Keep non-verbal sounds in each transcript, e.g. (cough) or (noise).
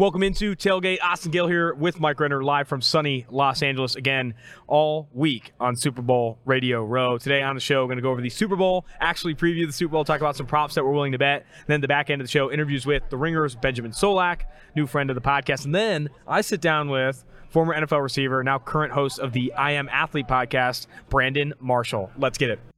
Welcome into Tailgate. Austin Gayle here with Mike Renner live from sunny Los Angeles again all week on Super Bowl Radio Row. Today on the show, we're going to go over the Super Bowl, actually preview the Super Bowl, talk about some props that we're willing to bet. then the back end of the show, interviews with the Ringers, Benjamin Solak, new friend of the podcast. And then I sit down with former NFL receiver, now current host of the I Am Athlete podcast, Brandon Marshall. Let's get it.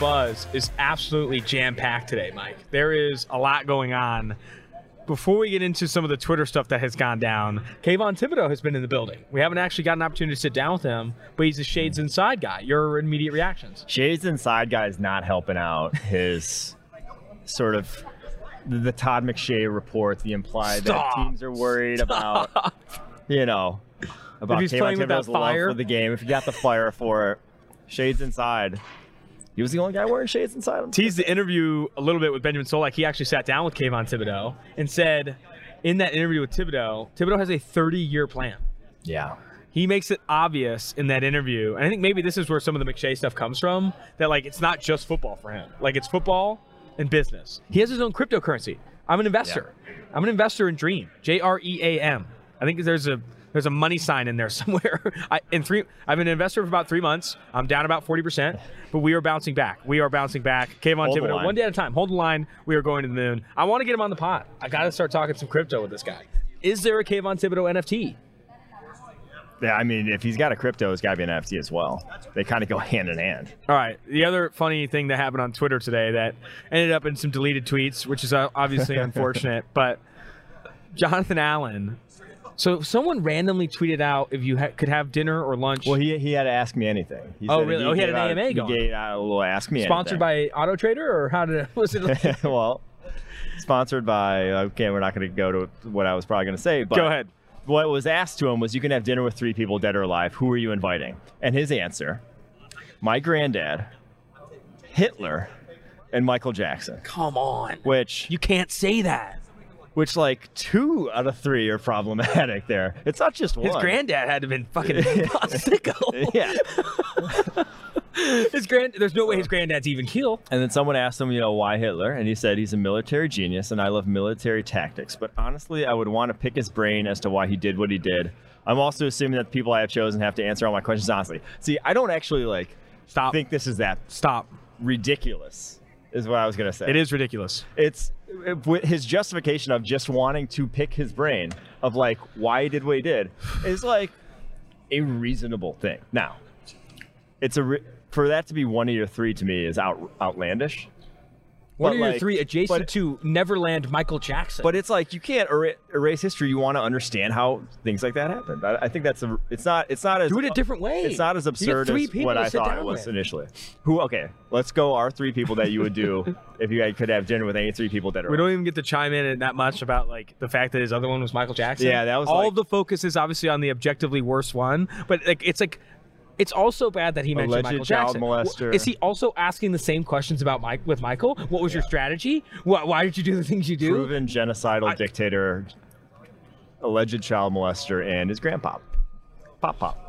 Buzz is absolutely jam packed today, Mike. There is a lot going on. Before we get into some of the Twitter stuff that has gone down, Kayvon Thibodeaux has been in the building. We haven't actually got an opportunity to sit down with him, but he's a Shades Inside guy. Your immediate reactions? Shades Inside guy is not helping out his sort of the, Todd McShay report, the implied Stop. that teams are worried about, you know, about he's Kayvon playing with that Thibodeaux's love fire? for the game. If you got the fire for it, Shades Inside. He was the only guy wearing shades inside him. teased the interview a little bit with Benjamin Solak. He actually sat down with Kayvon Thibodeaux and said in that interview with Thibodeaux, Thibodeaux has a 30 year plan. Yeah. He makes it obvious in that interview, and I think maybe this is where some of the McShay stuff comes from. That like it's not just football for him. Like it's football and business. He has his own cryptocurrency. I'm an investor. I'm an investor in Dream. J R E A M. I think there's a there's a money sign in there (laughs) somewhere. I, in three, I've been an investor for about three months. I'm down about forty percent, but we are bouncing back. We are bouncing back. Kayvon the Thibodeaux, one day at a time. Hold the line. We are going to the moon. I want to get him on the pot. I got to start talking some crypto with this guy. Is there a Kayvon Thibodeaux NFT? Yeah, I mean, if he's got a crypto, it's got to be an NFT as well. They kind of go (laughs) hand in hand. All right. The other funny thing that happened on Twitter today that ended up in some deleted tweets, which is uh, obviously (laughs) unfortunate, but Jonathan Allen. So someone randomly tweeted out if you ha- could have dinner or lunch. Well, he, he had to ask me anything. He Oh, said really? Oh, he had an out- AMA he gave out a little ask me sponsored anything. by Auto Trader or how did it (laughs) was it? (laughs) well, sponsored by. Okay, we're not going to go to what I was probably going to say. But Go ahead. What was asked to him was, "You can have dinner with three people, dead or alive. Who are you inviting?" And his answer: "My granddad, Hitler, and Michael Jackson." Come on. Which, You can't say that. Which, like two out of three are problematic. There, it's not just one. His granddad had to have been fucking (laughs) sicko. Yeah. His grand there's no way his granddad's even killed. And then someone asked him, you know, why Hitler? And he said he's a military genius and I love military tactics. But honestly, I would want to pick his brain as to why he did what he did. I'm also assuming that the people I have chosen have to answer all my questions honestly. See, I don't actually like Stop. think this is that Stop. ridiculous. Is what I was gonna say. It is ridiculous. It's his justification of just wanting to pick his brain of like why he did what he did is like a reasonable thing. Now, it's a re- for that to be one of your three to me is out outlandish. One of your like- three adjacent but- to Neverland Michael Jackson. But it's like you can't er- erase history. You want to understand how things like that happened. I, I think that's a. It's not. It's not as. Do it a different way. It's not as absurd as what I thought it was with. initially. Who? Okay, let's go. Our three people that you would do (laughs) if you could have dinner with any three people that are. We don't even get to chime in that much about like the fact that his other one was Michael Jackson. Yeah, that was all like- the focus is obviously on the objectively worst one, but like it's like it's also bad that he mentioned Alleged Michael child molester. Is he also asking the same questions about Mike with Michael? What was your strategy? Why, why did you do the things you do? proven genocidal dictator, alleged child molester, and his grandpa. Pop pop.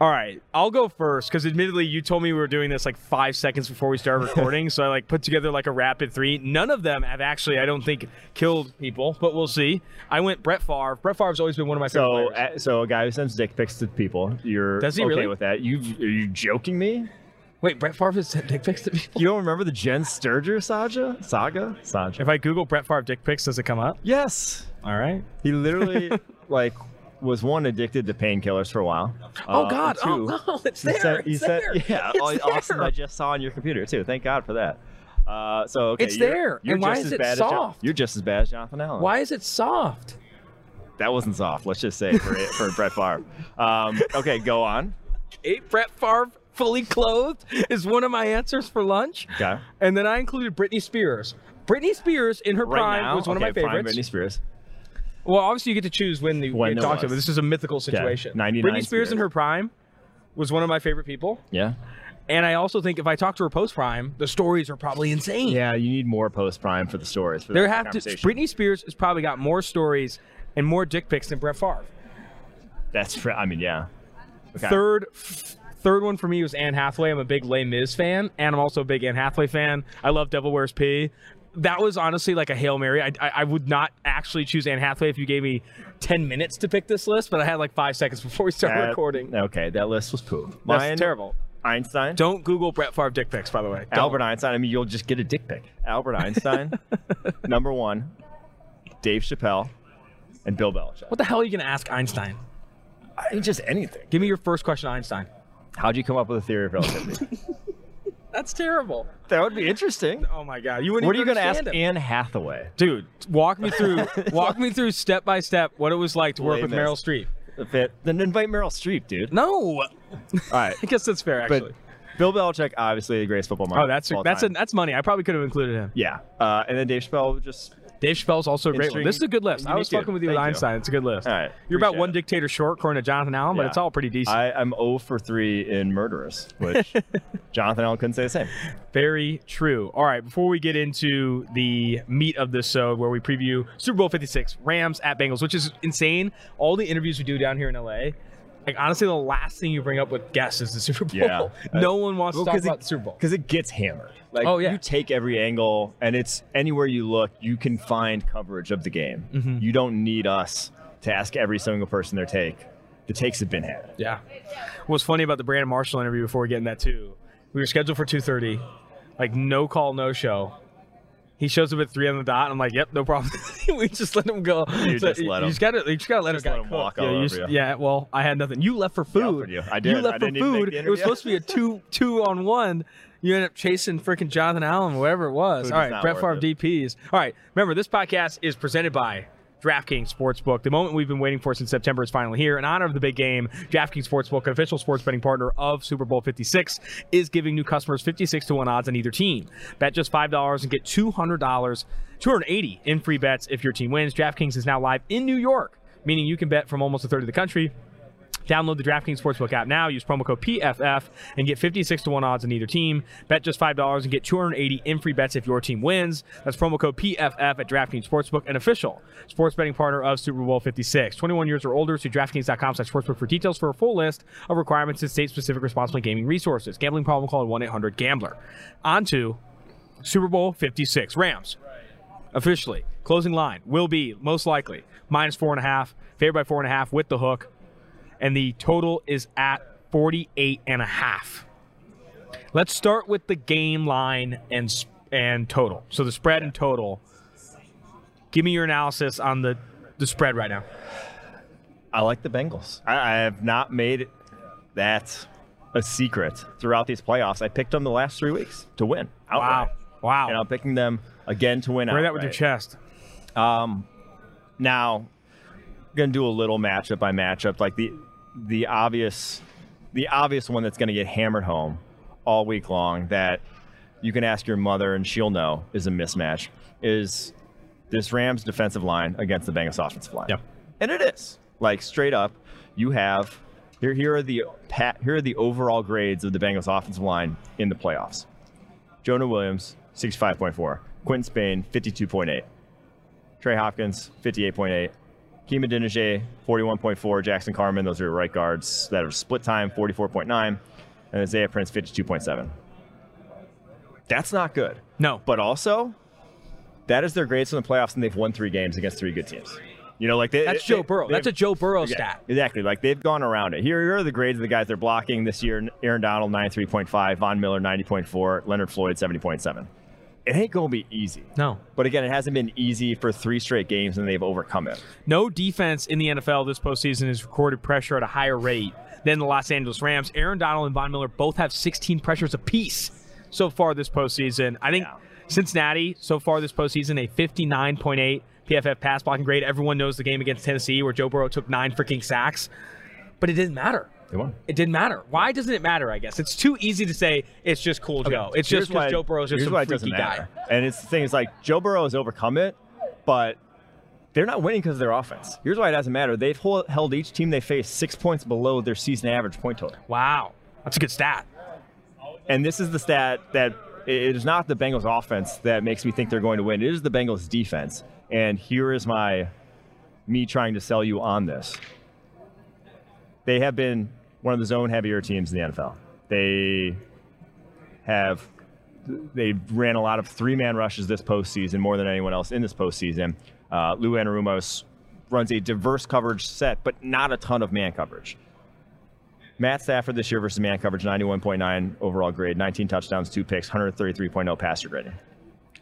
All right, I'll go first because admittedly you told me we were doing this like five seconds before we started (laughs) recording, so I like put together like a rapid three. None of them have actually, I don't think, killed people, but we'll see. I went Brett Favre. Brett Favre's always been one of my favorite So, players. uh, so a guy who sends dick pics to people, you're Does he okay really? with that? You are you joking me? Wait, Brett Favre has sent dick pics to people. You don't remember the Jenn Sterger saga? Saga? Saga. If I Google Brett Favre dick pics, does it come up? Yes. All right. He literally (laughs) like was one addicted to painkillers for a while. Oh Uh, God! two, Oh no! (laughs) It's he there. sent- he it's sent- there. (laughs) Yeah, It's oh, there. I just saw on your computer too. Thank God for that. Uh, so okay, It's you're- there. You're And why just is as it bad As Jon- soft? you're just as bad as Jonathan Allen. Why is it soft? That wasn't soft. Let's just say for for Brett Favre. Um, okay, go on. Eight Brett Favre fully clothed is one of my answers for lunch. Okay. And then I included Britney Spears. Britney Spears in her Right prime now, was one okay, of my favorites. Prime. Britney Spears. Well, obviously you get to choose when the When you it talk to, was. but this is a mythical situation. 99 Britney Spears in Spears. her prime was one of my favorite people. Yeah. And I also think if I talk to her post prime, the stories are probably insane. Yeah, you need more post prime for the stories. For There that have to. conversation. Britney Spears has probably got more stories and more dick pics than Brett Favre. That's. Fr- I mean, yeah. Okay. Third, third one for me was Anne Hathaway. I'm a big Les Mis fan, and I'm also a big Anne Hathaway fan. I love Devil Wears P. That was honestly like a hail mary. I, I, I would not actually choose Anne Hathaway if you gave me ten minutes to pick this list, but I had like five seconds (laughs) before we started That- recording. Okay, that list was poo. That's Mine, terrible. Einstein. Don't Google Brett Favre dick pics, by the way. Don't. Albert Einstein. I mean, you'll just get a dick pic. Albert Einstein, (laughs) number one. Dave Chappelle, and Bill Belichick. What the hell are you gonna ask Einstein? I mean, just anything. Give me your first question, Einstein. How'd you come up with a theory of relativity? (laughs) That's terrible. that would be interesting. Oh my god, you wouldn't What are you going to ask him. Anne Hathaway? Dude, walk me through (laughs) walk me through step by step what it was like to work with Meryl Streep. If it, then invite Meryl Streep, dude. No, All right, (laughs) I guess that's fair actually. but Bill Belichick, obviously the greatest football mind. oh, that's that's a, that's money. I probably could have included him. yeah. Uh, and then Dave Chappelle just Dave Chappelle's also a great one. This is a good list. I was fucking with you with you. Einstein. It's a good list. All right, You're about one it. dictator short, according to Jonathan Allen, but Yeah. it's all pretty decent. I, I'm 0 for 3 in murderous, which (laughs) Jonathan Allen couldn't say the same. Very true. All right, before we get into the meat of this show, where we preview Super Bowl 56, Rams at Bengals, which is insane. All the interviews we do down here in LA, like honestly, the last thing you bring up with guests is the Super Bowl. Yeah. (laughs) no one wants Well, to talk 'cause it- about the Super Bowl. Because it gets hammered. Like, Oh, yeah. you take every angle, and it's anywhere you look, you can find coverage of the game. Mm-hmm. You don't need us to ask every single person their take. The takes have been had. Yeah. What's funny about the Brandon Marshall interview before we get in that too? We were scheduled for 2:30, like no call, no show. He shows up at three on the dot. And I'm like, yep, no problem. (laughs) we just let him go. You just let you him. just gotta, you just gotta let Just him, let him walk yeah, all you over just- you. yeah. Well, I had nothing. You left for food. you. I did. You left I for didn't food. It was supposed to be a two (laughs) two on one. You end up chasing freaking Jonathan Allen, whatever it was. Food all is Brett Favre it. DPs. All right, remember this podcast is presented by DraftKings Sportsbook. The moment we've been waiting for since September is finally here. In honor of the big game, DraftKings Sportsbook, an official sports betting partner of Super Bowl 56, is giving new customers 56 to 1 odds on either team. Bet just $5 and get $200, 280 in free bets if your team wins. DraftKings is now live in New York, meaning you can bet from almost a third of the country. Download the DraftKings Sportsbook app now. Use promo code PFF and get 56 to 1 odds on either team. Bet just $5 and get 280 in free bets if your team wins. That's promo code PFF at DraftKings Sportsbook, an official sports betting partner of Super Bowl 56. 21 years or older, see DraftKings.com slash sportsbook for details for a full list of requirements and state-specific responsible gaming resources. Gambling problem, call 1-800-GAMBLER. On to Super Bowl 56. Rams officially closing line will be most likely minus four and a half favored by four and a half with the hook and the total is at 48 and a half let's start with the game line and and total so the spread and total give me your analysis on the the spread right now I like the Bengals. I, I have not made that a secret throughout these playoffs. I picked them the last three weeks to win. wow outright. wow And I'm picking them again to win wear that with your chest Um, now, gonna do a little matchup by matchup, like the the obvious the obvious one that's gonna get hammered home all week long that you can ask your mother and she'll know is a mismatch is this Rams defensive line against the Bengals offensive line. Yep. And it is like straight up. You have here. Here are the here are the overall grades of the Bengals offensive line in the playoffs. Jonah Williams, sixty-five point four. Quinton Spain, fifty-two point eight. Trey Hopkins, 58.8. Hakeem Adeniji, 41.4. Jackson Carman, those are right guards that are split time, 44.9. And Isaiah Prince, 52.7. That's not good. no But also, that is their grades in the playoffs, and they've won three games against three good teams. You know, like they, that's they- joe burrow that's a joe burrow yeah, stat Exactly. Like they've gone around it. Here, here are the grades of the guys they're blocking this year Aaron Donald, 93.5. Von Miller, 90.4. Leonard Floyd, 70.7. It ain't going to be easy. no But again, it hasn't been easy for three straight games, and they've overcome it. No defense in the NFL this postseason has recorded pressure at a higher rate than the Los Angeles Rams. Aaron Donald and Von Miller both have 16 pressures apiece so far this postseason. I think Yeah. Cincinnati so far this postseason a 59.8 PFF pass blocking grade. Everyone knows the game against Tennessee where Joe Burrow took nine freaking sacks, but it didn't matter. They won. It didn't matter. Why doesn't it matter? I guess it's too easy to say it's just cool Joe. It's Here's just because why- Joe Burrow's just some why it freaky doesn't guy. matter. And it's the thing is like Joe Burrow has overcome it, but they're not winning because of their offense. Here's why it doesn't matter. They've held each team they face six points below their season average point total. Wow, that's a good stat. And this is the stat that it is not the Bengals offense that makes me think they're going to win. It is the Bengals defense. And here is my me trying to sell you on this. They have been one of the zone heavier teams in the NFL. They have they ran a lot of three man rushes this postseason more than anyone else in this postseason. Uh, Lou Anarumo runs a diverse coverage set, but not a ton of man coverage. Matt Stafford this year versus man coverage, 91.9 overall grade, 19 touchdowns, two picks, 133.0 passer rating.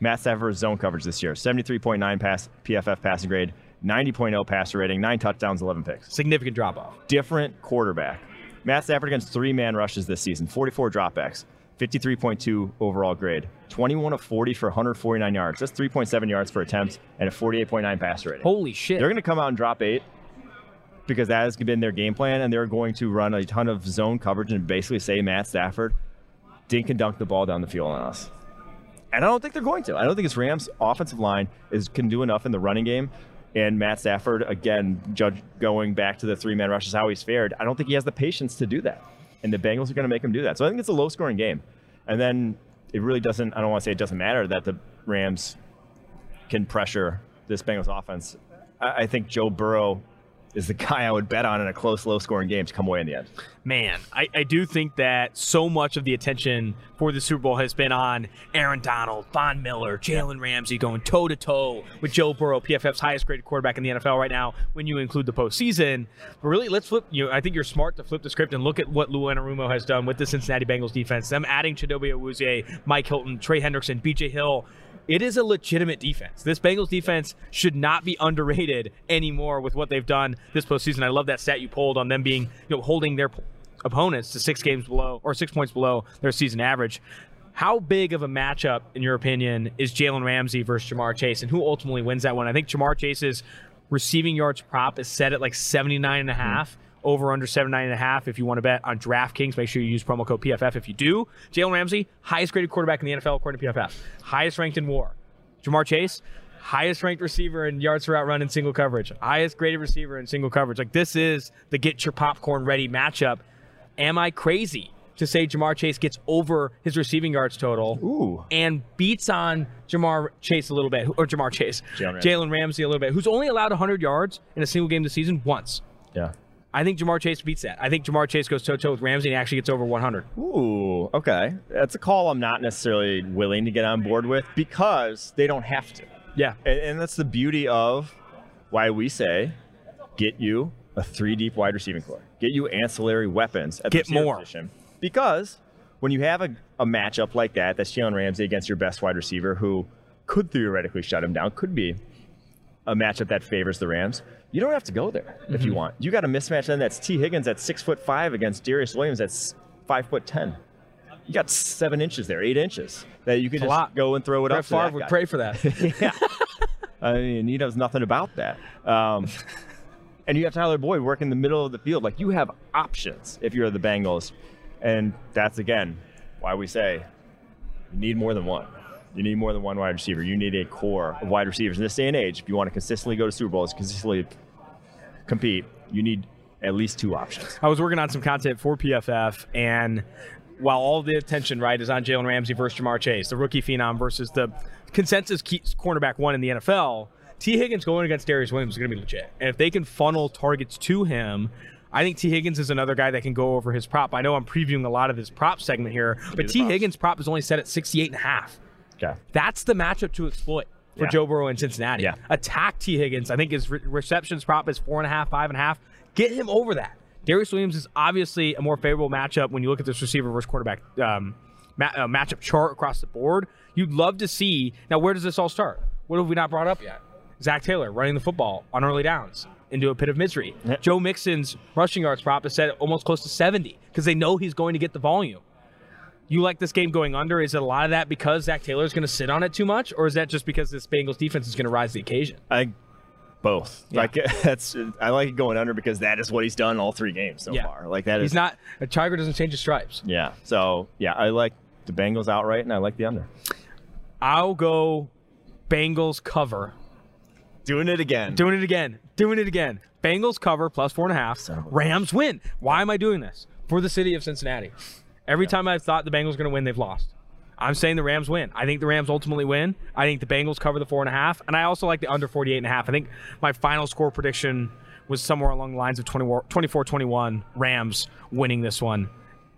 Matt Stafford's zone coverage this year, 73.9 pass PFF passing grade, 90.0 passer rating, nine touchdowns, 11 picks. Significant drop off. Different quarterback. Matt Stafford against three man rushes this season, 44 dropbacks, 53.2 overall grade, 21 of 40 for 149 yards. That's 3.7 yards per attempt and a 48.9 passer rating. Holy shit. They're going to come out and drop eight because that has been their game plan, and they're going to run a ton of zone coverage and basically say Matt Stafford dink and dunk the ball down the field on us. And I don't think they're going to. I don't think this Rams offensive line is can do enough in the running game. And Matt Stafford, again, judge going back to the three man rushes, how he's fared. I don't think he has the patience to do that. And the Bengals are going to make him do that. So I think it's a low scoring game. And then it really doesn't, I don't want to say it doesn't matter that the Rams can pressure this Bengals offense. I, I think Joe Burrow is the guy I would bet on in a close, low scoring game to come away in the end. Man, I, I do think that so much of the attention for the Super Bowl has been on Aaron Donald, Von Miller, Jalen Ramsey going toe to toe with Joe Burrow, PFF's highest graded quarterback in the NFL right now when you include the postseason. But really, let's flip. You know, I think you're smart to flip the script and look at what Lou Anarumo has done with the Cincinnati Bengals defense. Them adding Chidobe Awuzie, Mike Hilton, Trey Hendrickson, BJ Hill it is a legitimate defense. This Bengals defense should not be underrated anymore with what they've done this postseason. I love that stat you pulled on them being, you know, holding their opponents to six games below or six points below their season average. How big of a matchup, in your opinion, is Jalen Ramsey versus Ja'Marr Chase, and who ultimately wins that one? I think Ja'Marr Chase's receiving yards prop is set at like 79 and a half. Mm-hmm over under 79.5 if you want to bet on DraftKings. Make sure you use promo code PFF if you do. Jalen Ramsey, highest graded quarterback in the NFL according to PFF. Highest ranked in war. Ja'Marr Chase, highest ranked receiver in yards per out run in single coverage. Highest graded receiver in single coverage. Like this is the get your popcorn ready matchup. Am I crazy to say Ja'Marr Chase gets over his receiving yards total Ooh. and beats on Ja'Marr Chase a little bit, or Ja'Marr Chase, Jalen Ramsey. Jalen Ramsey a little bit, who's only allowed 100 yards in a single game this season once. Yeah. I think Ja'Marr Chase beats that. I think Ja'Marr Chase goes toe to toe with Ramsey and actually gets over 100. Ooh, okay. That's a call I'm not necessarily willing to get on board with because they don't have to. Yeah. And, and that's the beauty of why we say get you a three deep wide receiving core, get you ancillary weapons at Get the more. position. Because when you have a, a matchup like that, that's Jalen Ramsey against your best wide receiver who could theoretically shut him down, could be a matchup that favors the Rams. You don't have to go there if Mm-hmm. you want. You got a mismatch then that's Tee Higgins at six foot five against Darious Williams that's five foot ten. You got seven inches there, eight inches that you can just lot. go and throw it Brett up. Favre would guy. pray for that. (laughs) yeah. I mean, he knows nothing about that. Um, (laughs) and you have Tyler Boyd work in the middle of the field. Like you have options if you're the Bengals, and that's again why we say you need more than one. You need more than one wide receiver. You need a core of wide receivers in this day and age. If you want to consistently go to Super Bowls, consistently compete, you need at least two options. I was working on some content for PFF, and while all the attention right is on Jalen Ramsey versus Ja'Marr Chase, the rookie phenom versus the consensus cornerback one in the NFL, Tee Higgins going against Darious Williams is going to be legit. And if they can funnel targets to him, I think Tee Higgins is another guy that can go over his prop. I know I'm previewing a lot of his prop segment here, but T. props. Higgins' prop is only set at 68 and a half. Okay. That's the matchup to exploit for Yeah. Joe Burrow in Cincinnati. Yeah. Attack Tee Higgins. I think his re- receptions prop is four and a half, five and a half. Get him over that. Darious Williams is obviously a more favorable matchup when you look at this receiver versus quarterback um, ma- uh, matchup chart across the board. You'd love to see. Now, where does this all start? What have we not brought up yet? Zac Taylor running the football on early downs into a pit of misery. Yeah. Joe Mixon's rushing yards prop is set almost close to 70 because they know he's going to get the volume. You like this game going under? Is it a lot of that because Zac Taylor is going to sit on it too much, or is that just because this Bengals defense is going to rise the occasion? I both. Yeah. Like (laughs) that's I like it going under because that is what he's done all three games so Yeah. far. Like that He's not a tiger doesn't change his stripes. Yeah. So yeah, I like the Bengals outright, and I like the under. I'll go Bengals cover. Doing it again. Doing it again. Doing it again. Bengals cover plus four and a half. Rams win. Why am I doing this? For the city of Cincinnati. Every time I've thought the Bengals are going to win, they've lost. I'm saying the Rams win. I think the Rams ultimately win. I think the Bengals cover the four and a half, and I also like the under 48 and a half. I think my final score prediction was somewhere along the lines of 24-21 Rams winning this one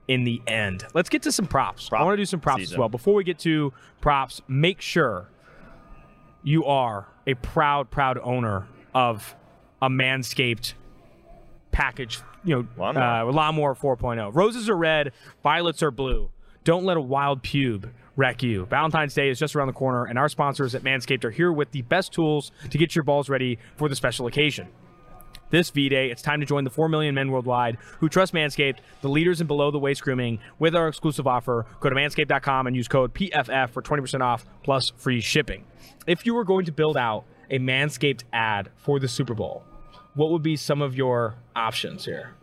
in the end. Let's get to some props. Prop I want to do some props season. as well. Before we get to props, make sure you are a proud, proud owner of a Manscaped package, you know, Lawnmower. uh, lawnmower 4.0. Roses are red, violets are blue. Don't let a wild pube wreck you. Valentine's Day is just around the corner, and our sponsors at Manscaped are here with the best tools to get your balls ready for the special occasion. This V Day, it's time to join the 4 million men worldwide who trust Manscaped, the leaders in below the waist grooming, with our exclusive offer. Go to manscaped.com and use code PFF for 20% off plus free shipping. If you were going to build out a Manscaped ad for the Super Bowl, what would be some of your options here?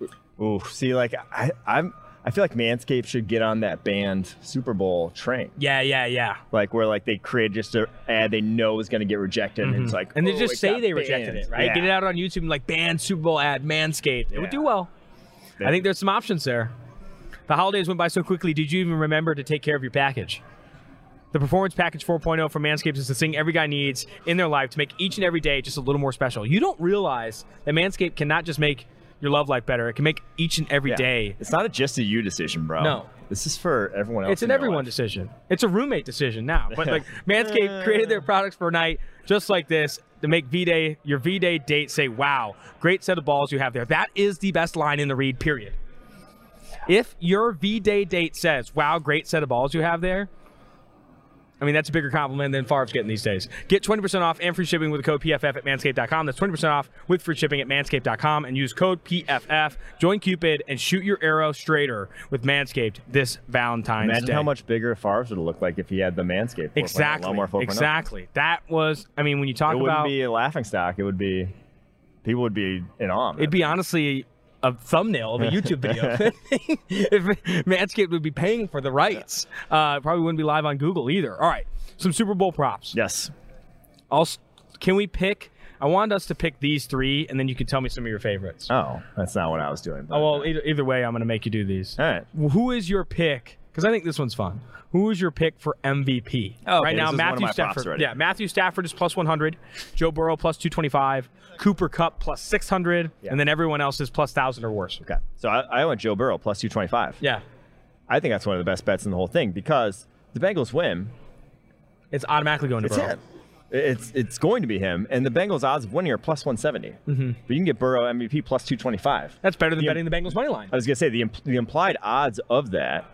Ooh, see, like I, I'm, I feel like Manscaped should get on that band Super Bowl train. Yeah, yeah, yeah. Like where like they create just an ad they know is going to get rejected, and it's mm-hmm. like, And they oh, just say they rejected it, right? Yeah. Get it out on YouTube and like ban Super Bowl ad, Manscaped. It would do well. I think there's some options there. The holidays went by so quickly. Did you even remember to take care of your package? The Performance Package 4.0 from Manscaped is the thing every guy needs in their life to make each and every day just a little more special. You don't realize that Manscaped cannot just make your love life better; it can make each and every Yeah. day. It's not a just a you decision, bro. No. this is for everyone else. It's an everyone life. decision. It's a roommate decision now. But like (laughs) Manscaped created their products for a night just like this to make V Day your V Day date say, "Wow, great set of balls you have there." That is the best line in the read. Period. If your V Day date says, "Wow, great set of balls you have there," I mean, that's a bigger compliment than Favre's getting these days. Get 20% off and free shipping with the code PFF at manscaped.com. That's 20% off with free shipping at manscaped.com and use code PFF. Join Cupid and shoot your arrow straighter with Manscaped this Valentine's Day. Imagine Day. how much bigger Favre's would look like if he had the Manscaped. 4.0, Exactly. 4.0. Exactly. That was, I mean, when you talk about It wouldn't be a laughing stock. It would be people would be in awe. it'd be honestly a thumbnail of a YouTube video. (laughs) (laughs) if Manscaped would be paying for the rights, uh, probably wouldn't be live on Google either. All right. Some Super Bowl props. yes. Also, can we pick? I wanted us to pick these three, and then you can tell me some of your favorites. Oh, that's not what I was doing. but- oh well, either, either way, I'm going to make you do these. all right. Who is your pick? Because I think this one's fun. Who is your pick for MVP? Oh, okay, right now, this is one of Matthew Stafford. Yeah, Matthew Stafford is plus 100, Joe Burrow plus 225, Cooper Kupp plus 600, Yeah. and then everyone else is plus 1,000 or worse. Okay. So I, I went Joe Burrow plus 225. Yeah, I think that's one of the best bets in the whole thing because the Bengals win. it's automatically going to It's Burrow. him. It's it's going to be him, and the Bengals odds of winning are plus 170. Mm-hmm. But you can get Burrow MVP plus 225. That's better than The- betting the Bengals money line. I was gonna say the the implied odds of that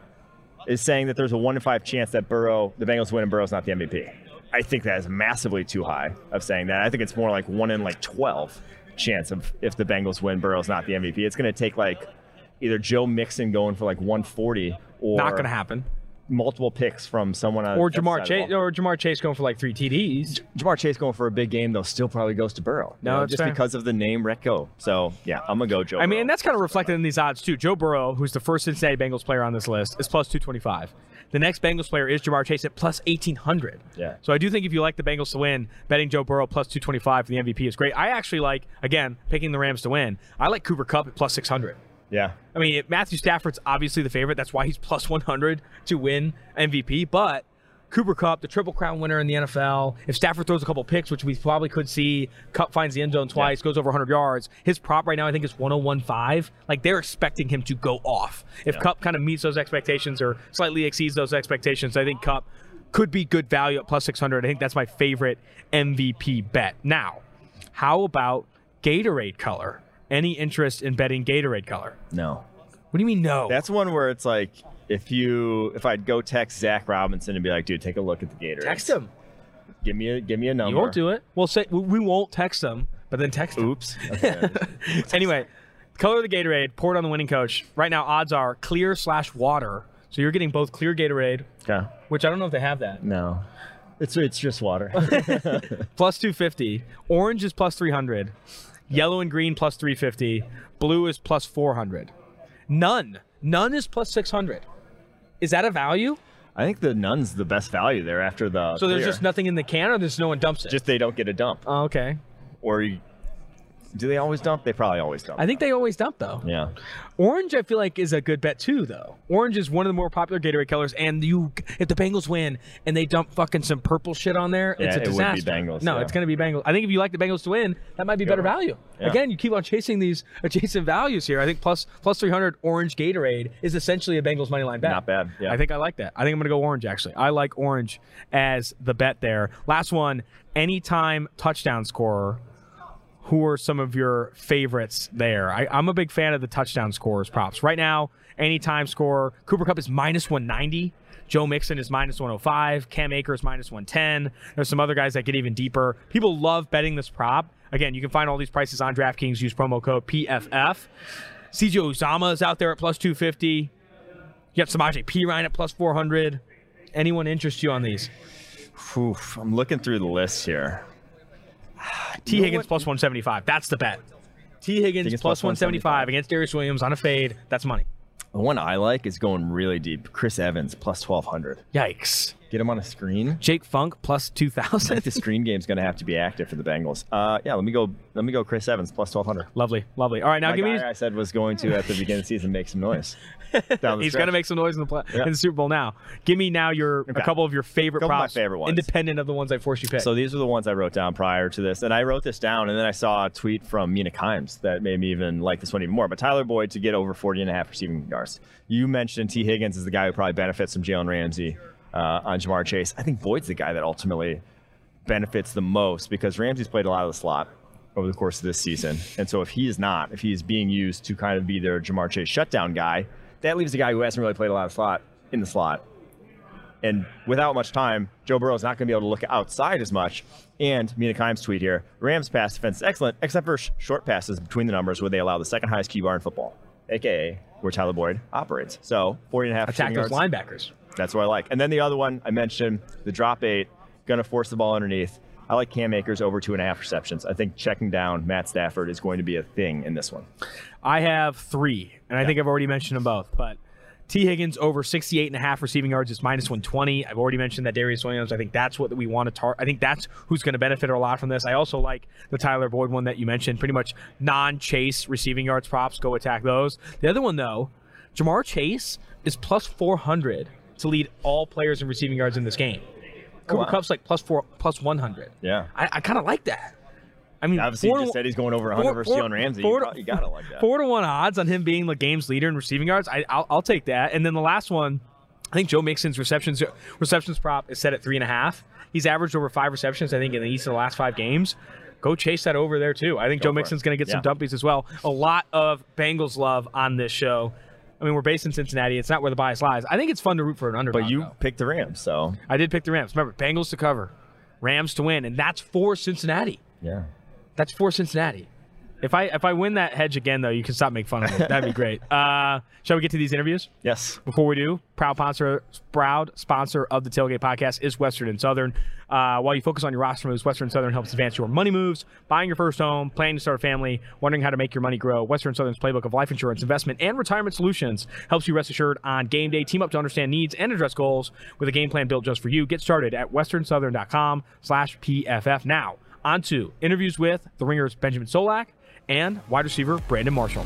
is saying that there's a one in five chance that Burrow, the Bengals win, and Burrow's not the MVP. I think that is massively too high of saying that. I think it's more like one in like 12 chance of if the Bengals win, Burrow's not the MVP. It's gonna take like either Joe Mixon going for like 140 or Not going to happen. Multiple picks from someone on Or Ja'Marr side of the Chase, or Ja'Marr Chase going for like three TDs. Ja'Marr Chase going for a big game though still probably goes to Burrow. No, know, just fair. because of the name Recco. So yeah, I'm gonna go Joe. I mean, and that's kind of reflected in these odds too. Joe Burrow, who's the first Cincinnati Bengals player on this list, is plus 225. The next Bengals player is Ja'Marr Chase at plus 1800. Yeah. So I do think if you like the Bengals to win, betting Joe Burrow plus 225 for the MVP is great. I actually like, again, picking the Rams to win. I like Cooper Kupp at plus 600. Yeah. I mean, Matthew Stafford's obviously the favorite. That's why he's plus 100 to win MVP. But Cooper Kupp, the Triple Crown winner in the NFL, if Stafford throws a couple picks, which we probably could see, Kupp finds the end zone twice, goes over 100 yards. His prop right now, I think, is 1015. Like they're expecting him to go off. If Yeah. Kupp kind of meets those expectations or slightly exceeds those expectations, I think Kupp could be good value at plus 600. I think that's my favorite MVP bet. Now, how about Gatorade color? Any interest in betting Gatorade color? No. What do you mean no? That's one where it's like if you if I'd go text Zach Robinson and be like, dude, take a look at the Gatorade. text him. Give me a give me a number. You won't do it. We'll say we- won't text him, but then text him. Oops. Okay. (laughs) anyway, color of the Gatorade, pour it on the winning coach. Right now, odds are clear slash water. So you're getting both clear Gatorade, okay. which I don't know if they have that, No. It's it's just water. (laughs) plus 250. Orange is plus 300. Yellow and green plus 350. Blue is plus 400. None. None is plus 600. Is that a value? I think the nun's the best value there after the So there's clear. just nothing in the can, or there's no one dumps it. just they don't get a dump. oh, okay. Or you, Do they always dump? They probably always dump. I think they always dump though. Yeah. Orange, I feel like, is a good bet too, though. Orange is one of the more popular Gatorade colors, and you, if the Bengals win and they dump fucking some purple shit on there, Yeah, it's a it would be disaster. Bengals, no, yeah. it's going to be Bengals. I think if you like the Bengals to win, that might be better value. Yeah. Again, you keep on chasing these adjacent values here. I think plus plus three hundred Orange Gatorade is essentially a Bengals money line bet. Not bad, yeah. I think I like that. I think I'm going to go Orange. Actually, I like Orange as the bet there. Last one, anytime touchdown scorer who are some of your favorites there? I, I'm a big fan of the touchdown scorers props. Right now, anytime scorer, Cooper Kupp is minus 190. Joe Mixon is minus 105. Cam Akers minus 110. There's some other guys that get even deeper. People love betting this prop. Again, you can find all these prices on DraftKings. Use promo code PFF. CJ Uzomah is out there at plus 250. You got Samaje Perine at plus 400. Anyone interest you on these? Oof, I'm looking through the list here. T. know Higgins plus 175. That's the bet. Tee Higgins, Higgins plus plus 175 against Darious Williams on a fade. That's money. The one I like is going really deep. Chris Evans plus 1200. Yikes. Get him on a screen. Jake Funk plus I 2,000. think the screen game's going to have to be active for the Bengals. Uh, yeah, let me go. Let me go. Chris Evans plus 1200. lovely, lovely. All right, now My give me. guy I said was going to at the beginning of the season make some noise. (laughs) He's going to make some noise in the play, Yeah. in the Super Bowl now. Give me now your a couple of your favorite props, favorite ones. independent of the ones I forced you to pick. So these are the ones I wrote down prior to this, and I wrote this down, and then I saw a tweet from Mina Kimes that made me even like this one even more. But Tyler Boyd to get over 40 and a half receiving yards. You mentioned Tee Higgins is the guy who probably benefits from Jalen Ramsey uh, on Ja'Marr Chase. I think Boyd's the guy that ultimately benefits the most because Ramsey's played a lot of the slot over the course of this season, and so if he is not, if he is being used to kind of be their Ja'Marr Chase shutdown guy, that leaves a guy who hasn't really played a lot of slot in the slot. And without much time, Joe Burrow is not going to be able to look outside as much. And Mina Kimes' tweet here Rams pass defense is excellent, except for sh- short passes between the numbers where they allow the second highest key bar in football, aka where Tyler Boyd operates. So 40 and a half Attack those yards. linebackers. That's what I like. And then the other one I mentioned, the drop eight, going to force the ball underneath. I like Cam Akers over two and a half receptions. I think checking down Matt Stafford is going to be a thing in this one. I have three, and I think I've already mentioned them both. But Tee Higgins over 68 and a half receiving yards is minus 120. I've already mentioned that Darious Williams. I think that's what we want to target. I think that's who's going to benefit a lot from this. I also like the Tyler Boyd one that you mentioned. Pretty much non-chase receiving yards props. Go attack those. The other one though, Ja'Marr Chase is plus 400 to lead all players in receiving yards in this game. Cooper wow. Kupp's like plus four, plus 100. Yeah. I, I kind of like that. I mean, Obviously, to- just said he's going over 100 four- versus Jalen Ramsey. four You, to- gotta like that. Four to one odds on him being the game's leader in receiving yards. I, I'll, I'll take that. And then the last one, I think Joe Mixon's receptions receptions prop is set at three and a half. He's averaged over five receptions, I think, in the East of the last five games. Go chase that over there too. I think Go Joe. Mixon's going to get some Yeah. dumpies as well. A lot of Bengals love on this show. I mean, we're based in Cincinnati. It's not where the bias lies. I think it's fun to root for an underdog. But you though. picked the Rams, so I did pick the Rams. Remember, Bengals to cover, Rams to win, and that's for Cincinnati. yeah. That's for Cincinnati. If I if I win that hedge again, though, you can stop making fun of me. That'd be great. (laughs) Uh, shall we get to these interviews? Yes. Before we do, proud sponsor, proud sponsor of the Tailgate Podcast is Western and Southern. Uh, while you focus on your roster moves, Western and Southern helps advance your money moves, buying your first home, planning to start a family, wondering how to make your money grow. Western Southern's playbook of life insurance, investment, and retirement solutions helps you rest assured on game day. Team up to understand needs and address goals with a game plan built just for you. Get started at westernsouthern.com slash PFF. Now, on to interviews with the Ringers Benjamin Solak and wide receiver Brandon Marshall.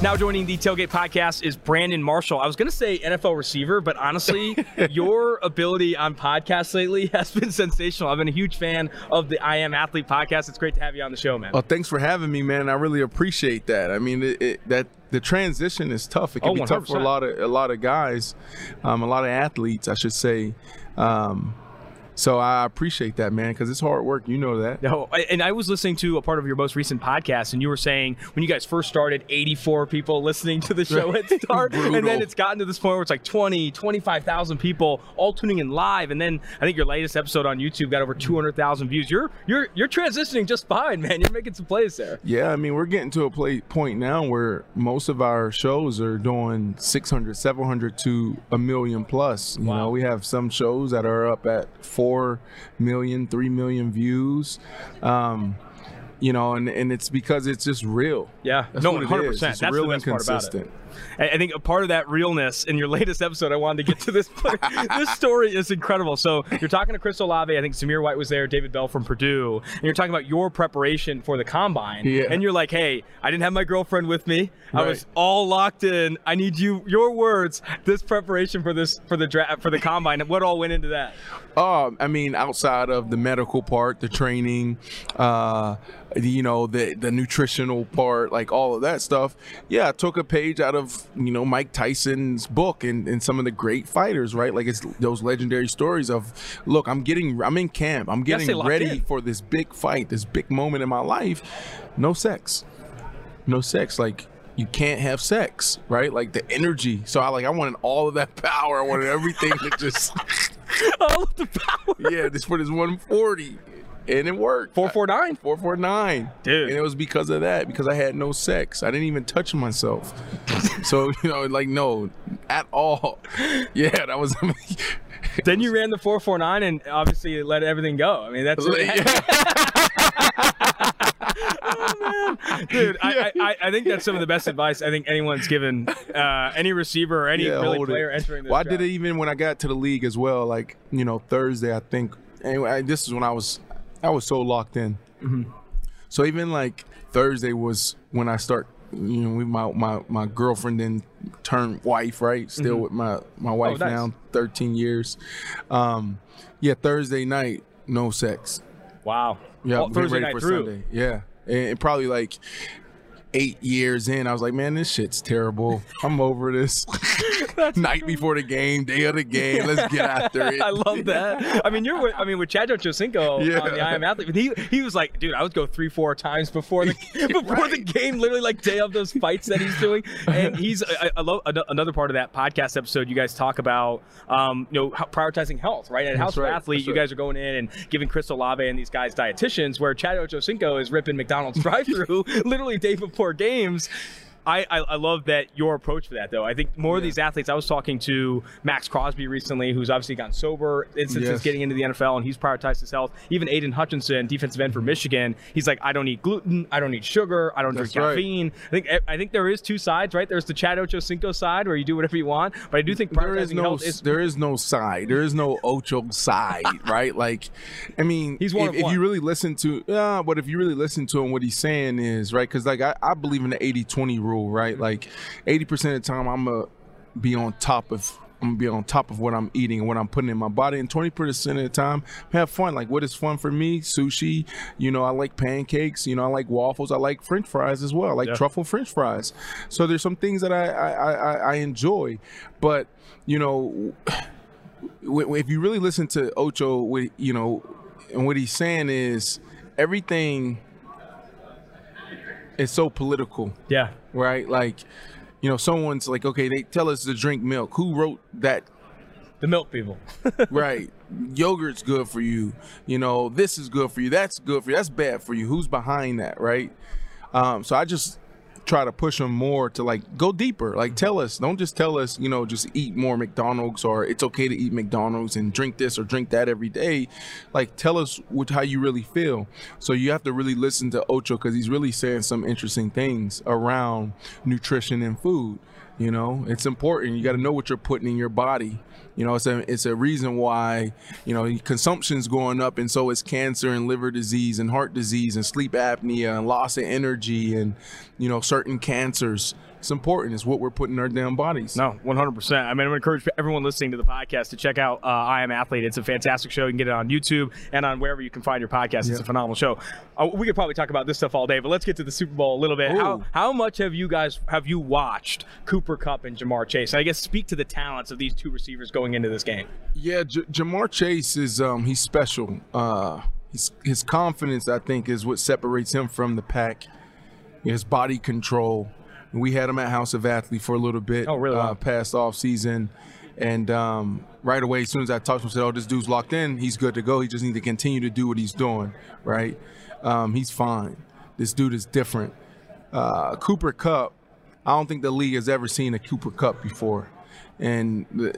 Now joining the Tailgate podcast is Brandon Marshall. I was going to say NFL receiver, but honestly, (laughs) your ability on podcasts lately (laughs) has been sensational. I've been a huge fan of the I Am Athlete podcast. It's great to have you on the show, man. Oh, thanks for having me, man. I really appreciate that. I mean, it, it, that the transition is tough. It can Oh, be tough for a lot of a lot of guys, um, a lot of athletes, I should say. Um, so I appreciate that, man, because it's hard work. You know that. No, and I was listening to a part of your most recent podcast, and you were saying when you guys first started, 84 people listening to the show (laughs) at start, and then it's gotten to this point where it's like 20, 25,000 people all tuning in live, and then I think your latest episode on YouTube got over 200,000 views. You're you're you're transitioning just fine, man. You're making some plays there. Yeah, I mean, we're getting to a play, point now where most of our shows are doing 600, 700 to a million plus. You Wow. know, we have some shows that are up at 4 million, 3 million views. Um, you know, and, and it's because it's just real. Yeah, That's no, what it 100%. is. It's That's real the best part about it. I, I think a part of that realness in your latest episode, I wanted to get to this. (laughs) this story is incredible. So you're talking to Chris Olave. I think Zamir White was there, David Bell from Purdue, and you're talking about your preparation for the combine. Yeah. And you're like, hey, I didn't have my girlfriend with me. I was all locked in. I need you, your words, this preparation for this for the draft for the combine. What all went into that? Um, I mean, outside of the medical part, the training, uh, you know, the the nutritional part, like all of that stuff. Yeah, I took a page out of you know Mike Tyson's book and, and some of the great fighters, right? Like it's those legendary stories of, look, I'm getting, I'm in camp, I'm getting ready in. for this big fight, this big moment in my life. No sex, no sex, like. You can't have sex, right? Like the energy. So I like I wanted all of that (laughs) power. I wanted everything to just (laughs) All of the power. yeah, this for this 140. And it worked. Four four nine. 449. Dude. And it was because of that, because I had no sex. I didn't even touch myself. so, (laughs) you know, like, no, at all. (laughs) Yeah, that was. Then you ran the four four nine, and obviously you let everything go. I mean, that's (laughs) dude. I, I, I think that's some of the best advice I think anyone's given uh, any receiver or any Yeah, really hold it. player entering this. Well, I did it even when I got to the league as well. Like, you know, Thursday, I think. Anyway, I, this is when I was, I was so locked in. Mm-hmm. So even like Thursday was when I start, you know, with my my my girlfriend then turned wife, right? Still with my my wife Mm-hmm. Oh, nice. now, 13 years. Um, yeah, Thursday night, no sex. Wow. Yeah, Well, Thursday night for through. Sunday. Yeah, and, and probably like eight years in, I was like, man, this shit's terrible. I'm over this. (laughs) (laughs) Night before the game, day of the game. Let's get after it. (laughs) I love that. I mean, you're with, I mean with Chad Ochocinco Yeah. on the I Am Athlete. He he was like, dude, I would go three, four times before the before the game, literally like day of those fights that he's doing. And he's I, I love another part of that podcast episode. You guys talk about um, you know prioritizing health, right? At House right. Athlete, That's you right. guys are going in and giving Chris Olave and these guys dietitians, where Chad Ochocinco is ripping McDonald's drive-through literally day before games. I, I, I love that your approach for that though. I think more of these athletes. I was talking to Maxx Crosby recently, who's obviously gotten sober since Yes. getting into the NFL, and he's prioritized his health. Even Aidan Hutchinson, defensive end for mm-hmm. Michigan, he's like, I don't eat gluten, I don't eat sugar, I don't That's drink right. caffeine. I think I think there is two sides, right? There's the Chad Ochocinco side where you do whatever you want, but I do think there is no is there is no side. There is no Ocho side, (laughs) right? Like, I mean, He's one if, one. you really listen to, yeah, but if you really listen to him, what he's saying is right because like I, I believe in the 80-20 rule, right? Like, eighty percent of the time I'm gonna be on top of. I'm gonna be on top of what I'm eating and what I'm putting in my body, and 20% of the time, have fun. Like, what is fun for me? Sushi. You know, I like pancakes. You know, I like waffles. I like French fries as well. I like Yeah. truffle French fries. So there's some things that I I, I, I I enjoy, but you know, if you really listen to Ocho, what- you know, and what he's saying is everything is so political, yeah. Right? Like, you know, someone's like, okay, they tell us to drink milk. Who wrote that? The milk people. (laughs) right. Yogurt's good for you. You know, this is good for you. That's good for you. That's bad for you. Who's behind that, right? Um, so I just try to push them more to like go deeper. Like mm-hmm. tell us, don't just tell us, you know, just eat more McDonald's or it's okay to eat McDonald's and drink this or drink that every day. Like tell us what how you really feel. So you have to really listen to Ocho because he's really saying some interesting things around nutrition and food. You know, it's important. You got to know what you're putting in your body. You know, it's a it's a reason why you know consumption's going up, and so is cancer and liver disease and heart disease and sleep apnea and loss of energy and you know certain cancers. It's important. It's what we're putting in our damn bodies. No, 100%. I mean, going to encourage everyone listening to the podcast to check out uh, I Am Athlete. It's a fantastic show. You can get it on YouTube and on wherever you can find your podcast. It's a phenomenal show. Uh, we could probably talk about this stuff all day, but let's get to the Super Bowl a little bit. How, how much have you guys have you watched Cooper Kupp and Ja'Marr Chase? I guess speak to the talents of these two receivers going into this game. Yeah, J- Ja'Marr Chase is um he's special. Uh, his his confidence, I think, is what separates him from the pack. His body control. We had him at House of Athlete for a little bit. Oh, really? Uh, past off season, and um, right away, as soon as I talked to him, I said, "Oh, this dude's locked in. He's good to go. He just needs to continue to do what he's doing. Right? Um, he's fine. This dude is different. Uh, Cooper Kupp. I don't think the league has ever seen a Cooper Kupp before, and the,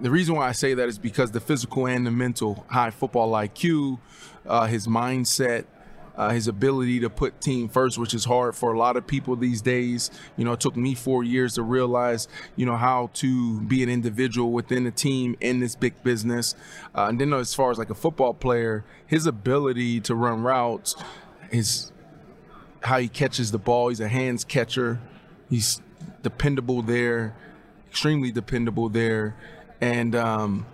the reason why I say that is because the physical and the mental, high football IQ, uh, his mindset, uh, his ability to put team first, which is hard for a lot of people these days. You know, it took me four years to realize, you know, how to be an individual within a team in this big business. Uh, and then as far as like a football player, his ability to run routes, his how he catches the ball. He's a hands catcher. He's dependable there, extremely dependable there, and um,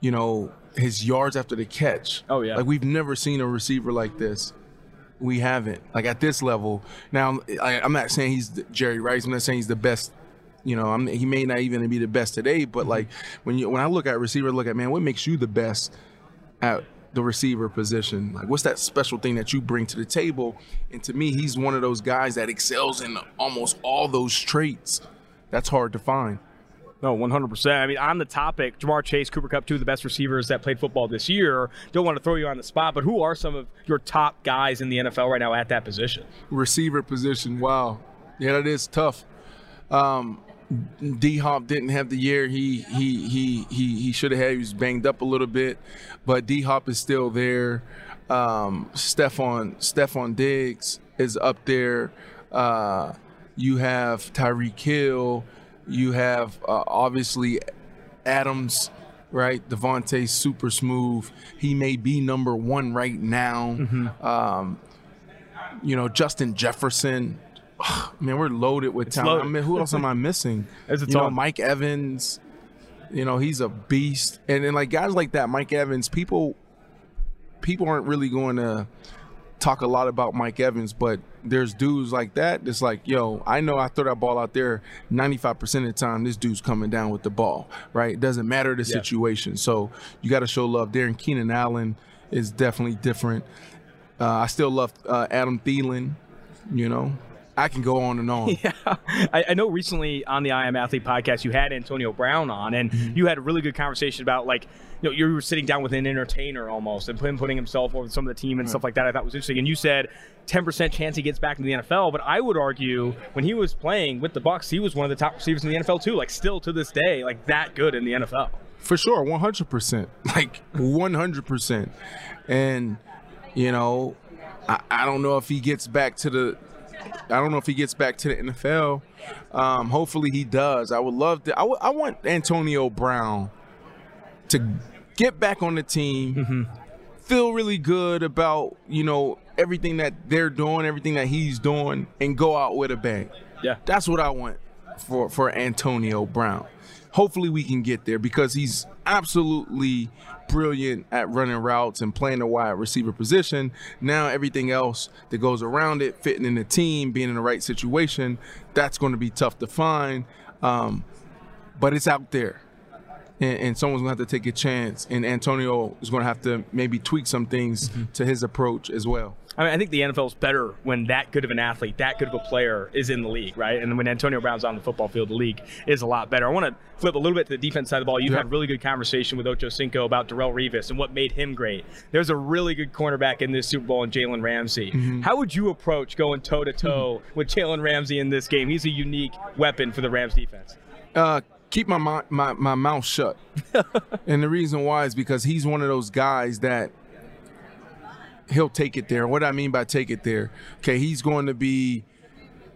you know his yards after the catch. Oh, yeah. like we've never seen a receiver like this. We haven't like at this level. Now I, I'm not saying he's Jerry Rice. I'm not saying he's the best. You know, I'm, he may not even be the best today, but like when you when I look at receiver, look at man, what makes you the best at the receiver position? Like, what's that special thing that you bring to the table? And to me, he's one of those guys that excels in almost all those traits. That's hard to find. No, 100%. I mean, on the topic, Ja'Marr Chase, Cooper Kupp, two of the best receivers that played football this year. Don't want to throw you on the spot, but who are some of your top guys in the NFL right now at that position? receiver position. Wow, yeah, that is tough. Um, D Hop didn't have the year he he he he he should have had. He was banged up a little bit, but D Hop is still there. Um, Stefon Stefon Diggs is up there. Uh, you have Tyreek Hill. You have uh, obviously Adams, right? Davante super smooth. He may be number one right now. Um, you know, Justin Jefferson. (sighs) Man, we're loaded with talent. I mean, who else am I missing? (laughs) There's a you know. Mike Evans. You know, he's a beast. And then like guys like that, Mike Evans, people people aren't really going to talk a lot about Mike Evans, but there's dudes like that that's like, yo, I know I throw that ball out there 95% of the time, this dude's coming down with the ball, right? It doesn't matter the Yeah. situation. So you got to show love there. And Keenan Allen is definitely different. Uh, I still love uh, Adam Thielen, you know. I can go on and on. (laughs) Yeah, I, I know recently on the I Am Athlete podcast you had Antonio Brown on, and you had a really good conversation about like you know you were sitting down with an entertainer almost, and him putting himself over some of the team and stuff like that. I thought was interesting. And you said 10% chance he gets back into the NFL, but I would argue when he was playing with the Bucs, he was one of the top receivers in the NFL too. Like still to this day, like that good in the NFL. For sure, one hundred percent, (laughs) like one hundred percent, and you know, I, I don't know if he gets back to the, I don't know if he gets back to the NFL. Um, hopefully he does. I would love to. I I want Antonio Brown to get back on the team, feel really good about you know everything that they're doing, everything that he's doing, and go out with a bang. Yeah. That's what I want for for Antonio Brown. Hopefully we can get there because he's absolutely brilliant at running routes and playing the wide receiver position. Now everything else that goes around it, fitting in the team, being in the right situation, that's going to be tough to find. Um, but it's out there. And, and someone's gonna have to take a chance, and Antonio is gonna have to maybe tweak some things mm-hmm. to his approach as well. I mean, I think the NFL is better when that good of an athlete, that good of a player is in the league, right? And when Antonio Brown's on the football field, the league is a lot better. I want to flip a little bit to the defense side of the ball. You've Yeah. had really good conversation with Ocho Cinco about Darrelle Revis and what made him great. There's a really good cornerback in this Super Bowl in Jalen Ramsey. Mm-hmm. How would you approach going toe to toe with Jalen Ramsey in this game? He's a unique weapon for the Rams defense. uh, keep my, mi- my my mouth shut. (laughs) and the reason why is because he's one of those guys that he'll take it there. What I mean by take it there, okay, he's going to be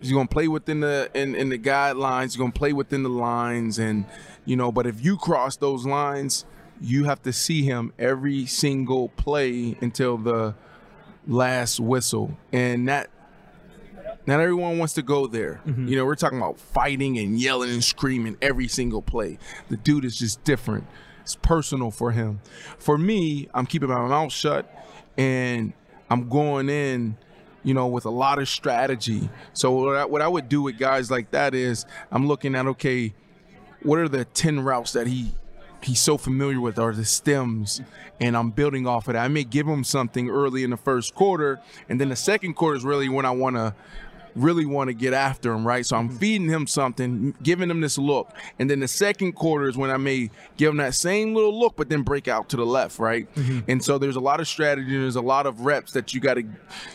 he's going to play within the in, in the guidelines. He's going to play within the lines, and you know. But if you cross those lines, you have to see him every single play until the last whistle, and that not everyone wants to go there. Mm-hmm. You know, we're talking about fighting and yelling and screaming every single play. The dude is just different. It's personal for him. For me, I'm keeping my mouth shut and I'm going in, you know, with a lot of strategy. So what I, what I would do with guys like that is I'm looking at okay, what are the 10 routes that he he's so familiar with are the stems and I'm building off of that. I may give him something early in the first quarter and then the second quarter is really when I want to really want to get after him, right? So I'm mm-hmm. feeding him something, giving him this look. And then the second quarter is when I may give him that same little look but then break out to the left, right? Mm-hmm. And so there's a lot of strategy, and there's a lot of reps that you got to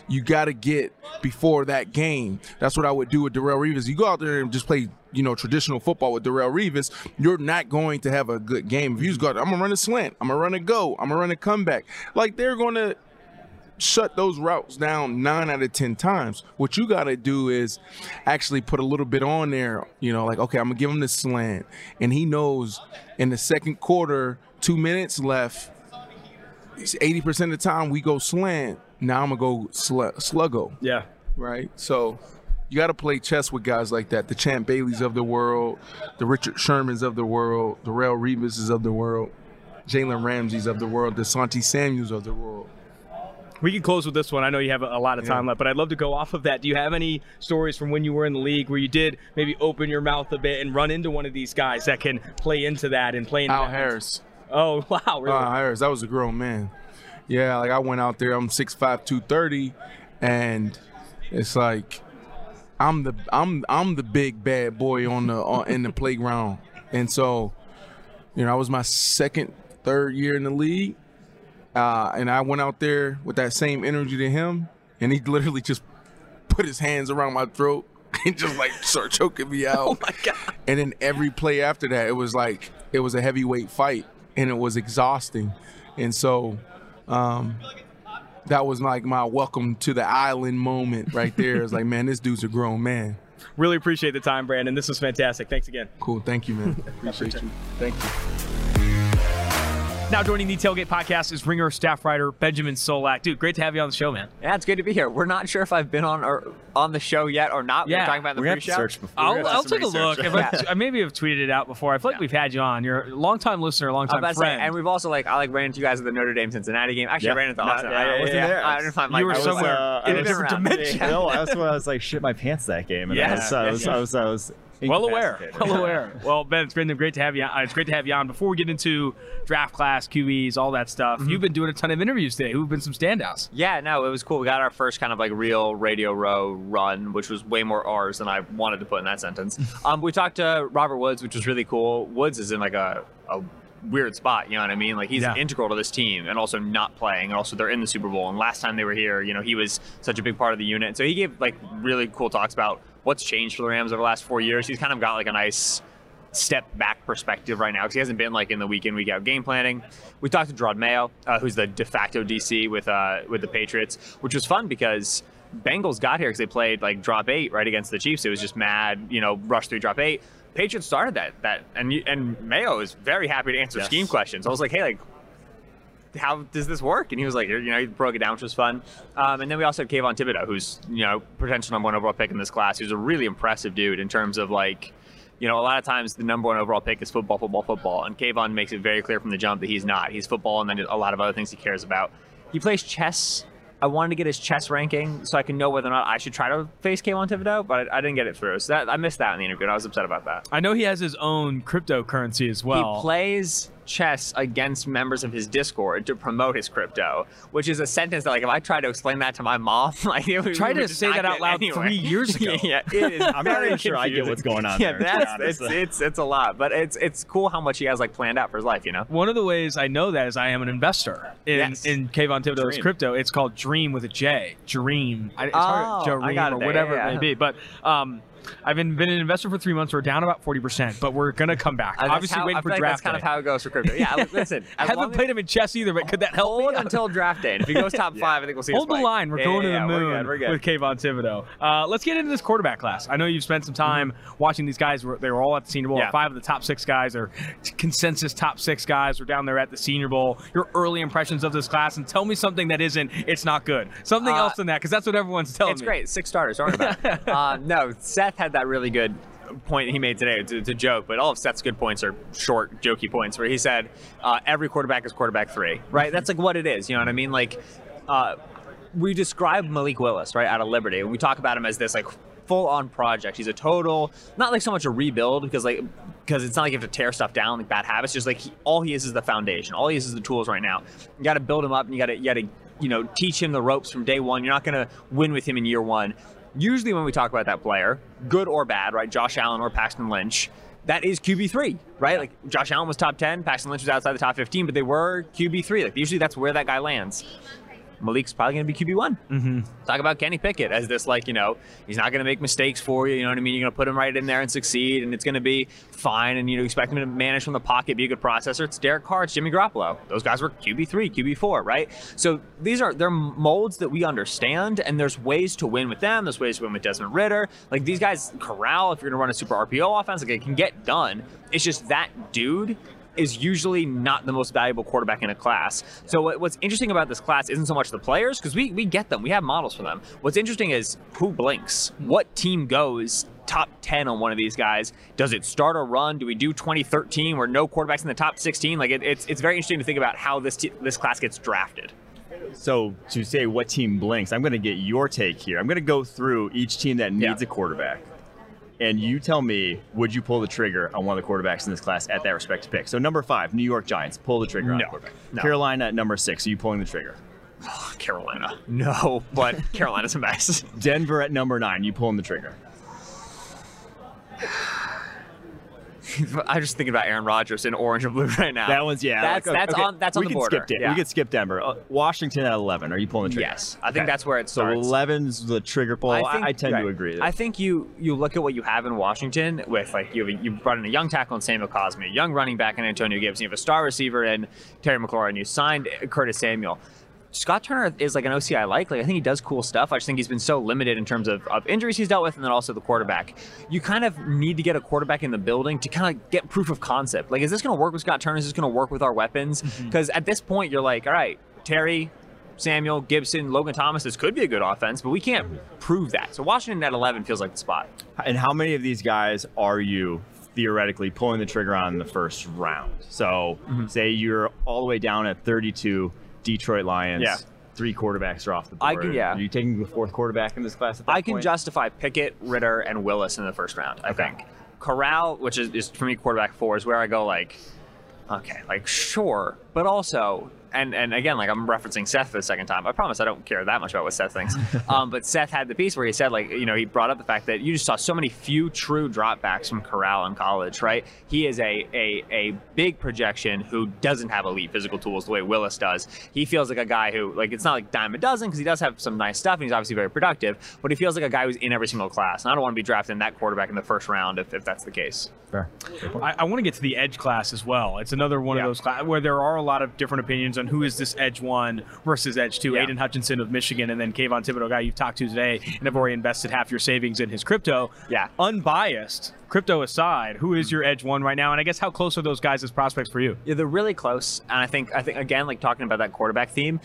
you got to get before that game. That's what I would do with Darrelle Revis. You go out there and just play you know, traditional football with Darrelle Revis, you're not going to have a good game. If you just go, I'm gonna run a slant, I'm gonna run a go, I'm gonna run a comeback. Like they're gonna shut those routes down nine out of ten times. What you got to do is actually put a little bit on there. You know, like okay, I'm gonna give him this slant, and he knows in the second quarter, two minutes left. Eighty percent of the time we go slant. Now I'm gonna go sl- sluggo Yeah. right? So you got to play chess with guys like that, the Champ Baileys of the world, the Richard Shermans of the world, the Rel Rebuses of the world, Jalen Ramseys of the world, the Santi Samuels of the world. We can close with this one. I know you have a lot of time Yeah. left, but I'd love to go off of that. Do you have any stories from when you were in the league where you did maybe open your mouth a bit and run into one of these guys that can play into that and play into Al that? Harris. Oh, (laughs) wow. Really? Al Harris, that was a grown man. Yeah, like I went out there, I'm 6'5", 230, and it's like I'm the I'm I'm the big bad boy on the on, in the playground, and so you know I was my second third year in the league, uh, and I went out there with that same energy to him, and he literally just put his hands around my throat (laughs) and just like start choking me (laughs) out. oh, my God. And then every play after that, it was like it was a heavyweight fight, and it was exhausting. And so, um, that was like my welcome to the island moment right there. It's like, man, this dude's a grown man. Really appreciate the time, Brandon. This was fantastic. Thanks again. Cool. Thank you, man. (laughs) Appreciate you. Thank you. Now joining the Tailgate Podcast is Ringer staff writer Benjamin Solak. Dude, great to have you on the show, man. Yeah, it's good to be here. We're not sure if I've been on or on the show yet or not. Yeah. We're talking about the We're gonna have to pre-show. search before. I'll, I'll have to take a look. research. I, (laughs) I maybe have tweeted it out before. I feel like we've had you on. You're a longtime listener, a I'm longtime about to say, friend. and we've also like I like ran into you guys at the Notre Dame Cincinnati game. Actually, Yeah. I ran into No, Austin. yeah, I yeah, wasn't yeah, there. I didn't find You Mike. were was, somewhere uh, in a I was different dimension. No, that's when I was like shit my pants that game. And I Yes. I was, I was, I was well aware. Well aware. (laughs) Well, Ben, it's been great to have you. On. It's great to have you on. Before we get into draft class, QBs, all that stuff, Mm-hmm. you've been doing a ton of interviews today. Who've been some standouts? Yeah, no, it was cool. We got our first kind of like real Radio Row run, which was way more R's than I wanted to put in that sentence. (laughs) um, we talked to Robert Woods, which was really cool. Woods is in like a, a weird spot, you know what I mean? Like he's Yeah. integral to this team and also not playing, and also they're in the Super Bowl. And last time they were here, you know, he was such a big part of the unit. So he gave like really cool talks about what's changed for the Rams over the last four years. He's kind of got like a nice step back perspective right now because he hasn't been like in the week in week out game planning. We talked to Jerod Mayo, uh, who's the de facto DC with uh, with the Patriots, which was fun because Bengals got here because they played like drop eight right against the Chiefs. It was just mad, you know, rush three, drop eight. Patriots started that that and and Mayo is very happy to answer Yes. scheme questions. I was like, hey, like. How does this work? And he was like, you know, he broke it down, which was fun. Um, and then we also have Kayvon Thibodeaux, who's, you know, potential number one overall pick in this class. He's a really impressive dude in terms of like, you know, a lot of times the number one overall pick is football, football, football. And Kayvon makes it very clear from the jump that he's not. He's football and then a lot of other things he cares about. He plays chess. I wanted to get his chess ranking so I can know whether or not I should try to face Kayvon Thibodeaux, but I, I didn't get it through. So that, I missed that in the interview, and I was upset about that. I know he has his own cryptocurrency as well. He plays chess against members of his Discord to promote his crypto, which is a sentence that, like, if I tried to explain that to my mom, (laughs) like, it would, Tried we to say that out loud anywhere. three (laughs) years ago. yeah, (laughs) it is. I'm not very even sure I get what's going on Yeah, there, that's it's, it's it's a lot, but it's it's cool how much he has like planned out for his life. You know. One of the ways I know that is I am an investor in Yes. in Kayvon Thibodeaux's Dream. crypto. It's called Dream with a J. Dream. I, it's hard, Oh, I Dream got it or there. whatever Yeah, it may be. But um, I've been, been an investor for three months. We're down about forty percent, but we're gonna come back. Uh, that's Obviously, how, waiting I for feel like that's kind of how it goes for crypto. Yeah, listen. (laughs) I haven't played him in chess either, but could that help Hold until draft day. And if he goes top (laughs) five, I think we'll see. Hold the line. We're Yeah, going yeah, to the moon We're good. We're good. with Kayvon Thibodeaux. Uh, let's get into this quarterback class. I know you've spent some time watching these guys. They were all at the Senior Bowl. Yeah. Five of the top six guys are consensus top six guys. Were down there at the Senior Bowl. Your early impressions of this class, and tell me something that isn't. It's not good. Something Uh, else than that, because that's what everyone's telling It's me. It's great. Six starters. Don't about (laughs) uh, no, Seth had that really good point he made today. It's, it's a joke, but all of Seth's good points are short, jokey points where he said uh, every quarterback is quarterback three, right? That's like what it is. You know what I mean? Like, uh, we describe Malik Willis, right, out of Liberty, and we talk about him as this like full on project. He's a total, not like so much a rebuild because like because it's not like you have to tear stuff down like bad habits. Just like he, all he is is the foundation. All he is is the tools right now. You got to build him up, and you got to you got to you know teach him the ropes from day one. You're not going to win with him in year one. Usually when we talk about that player, good or bad, right? Josh Allen or Paxton Lynch. That is QB three, right? Like Josh Allen was top ten, Paxton Lynch was outside the top fifteen, but they were QB three. Like usually that's where that guy lands Malik's probably going to be QB one. Mm-hmm. Talk about Kenny Pickett as this like you know he's not going to make mistakes for you. You know what I mean? You're going to put him right in there and succeed, and it's going to be fine. And you know expect him to manage from the pocket, be a good processor. It's Derek Carr, it's Jimmy Garoppolo. Those guys were QB three, QB four, right? So these are they're molds that we understand, and there's ways to win with them. There's ways to win with Desmond Ridder. Like these guys corral if you're going to run a super RPO offense, like it can get done. It's just that dude is usually not the most valuable quarterback in a class. So what, what's interesting about this class isn't so much the players because we we get them, we have models for them. What's interesting is who blinks, what team goes top 10 on one of these guys. Does it start a run? Do we do 2013 where no quarterbacks in the top 16? Like it, it's it's very interesting to think about how this t- this class gets drafted. So to say what team blinks, I'm going to get your take here. I'm going to go through each team that needs Yeah. a quarterback. And you tell me, would you pull the trigger on one of the quarterbacks in this class at that respective pick? So number five, New York Giants, pull the trigger on No. quarterback. No. Carolina at number six, are you pulling the trigger? (sighs) Carolina. No, (laughs) but Carolina's a mess. Denver at number nine, you pulling the trigger. (sighs) (laughs) I'm just thinking about Aaron Rodgers in orange and blue (laughs) right now. That one's yeah. That's like, that's okay, on that's on we the can border. Skip Yeah. We could skip Denver. Uh, Washington at 11, are you pulling the trigger? Yes, I think Okay. that's where it So starts. 11's the trigger pull. I, I tend right. to agree. I think you you look at what you have in Washington with like you have, you brought in a young tackle in Samuel Cosmi, a young running back in Antonio Gibson, you have a star receiver in Terry McLaurin, you signed Curtis Samuel. Scott Turner is like an OC I like. Like I think he does cool stuff. I just think he's been so limited in terms of, of injuries he's dealt with, and then also the quarterback. You kind of need to get a quarterback in the building to kind of get proof of concept. Like, is this going to work with Scott Turner? Is this going to work with our weapons? Because at this point, you're like, all right, Terry, Samuel, Gibson, Logan Thomas, this could be a good offense, but we can't prove that. So Washington at 11 feels like the spot. And how many of these guys are you theoretically pulling the trigger on in the first round? So, Mm-hmm. say you're all the way down at 32, Detroit Lions. Yeah. Three quarterbacks are off the board. I can- yeah. Are you taking the fourth quarterback in this class I can point? justify Pickett, Ridder, and Willis in the first round, I think. Corral, which is, is for me quarterback four, is where I go like, okay, like sure, but also, and and again, like I'm referencing Seth for the second time. I promise I don't care that much about what Seth thinks. (laughs) um, but Seth had the piece where he said like, you know, he brought up the fact that you just saw so many few true dropbacks from Corral in college, right? He is a a a big projection who doesn't have elite physical tools the way Willis does. He feels like a guy who like it's not like dime a dozen because he does have some nice stuff and he's obviously very productive, but he feels like a guy who's in every single class. And I don't want to be drafting that quarterback in the first round if, if that's the case. Fair. I, I want to get to the edge class as well. It's another one Yeah. of those cla- where there are a lot of different opinions on who is this edge one versus edge two. Yeah. Aidan Hutchinson of Michigan and then Kayvon Thibodeaux, guy you've talked to today, and have already invested half your savings in his crypto. Yeah. Unbiased, crypto aside, who is your edge one right now? And I guess how close are those guys as prospects for you? Yeah, they're really close, and I think I think again, like talking about that quarterback theme.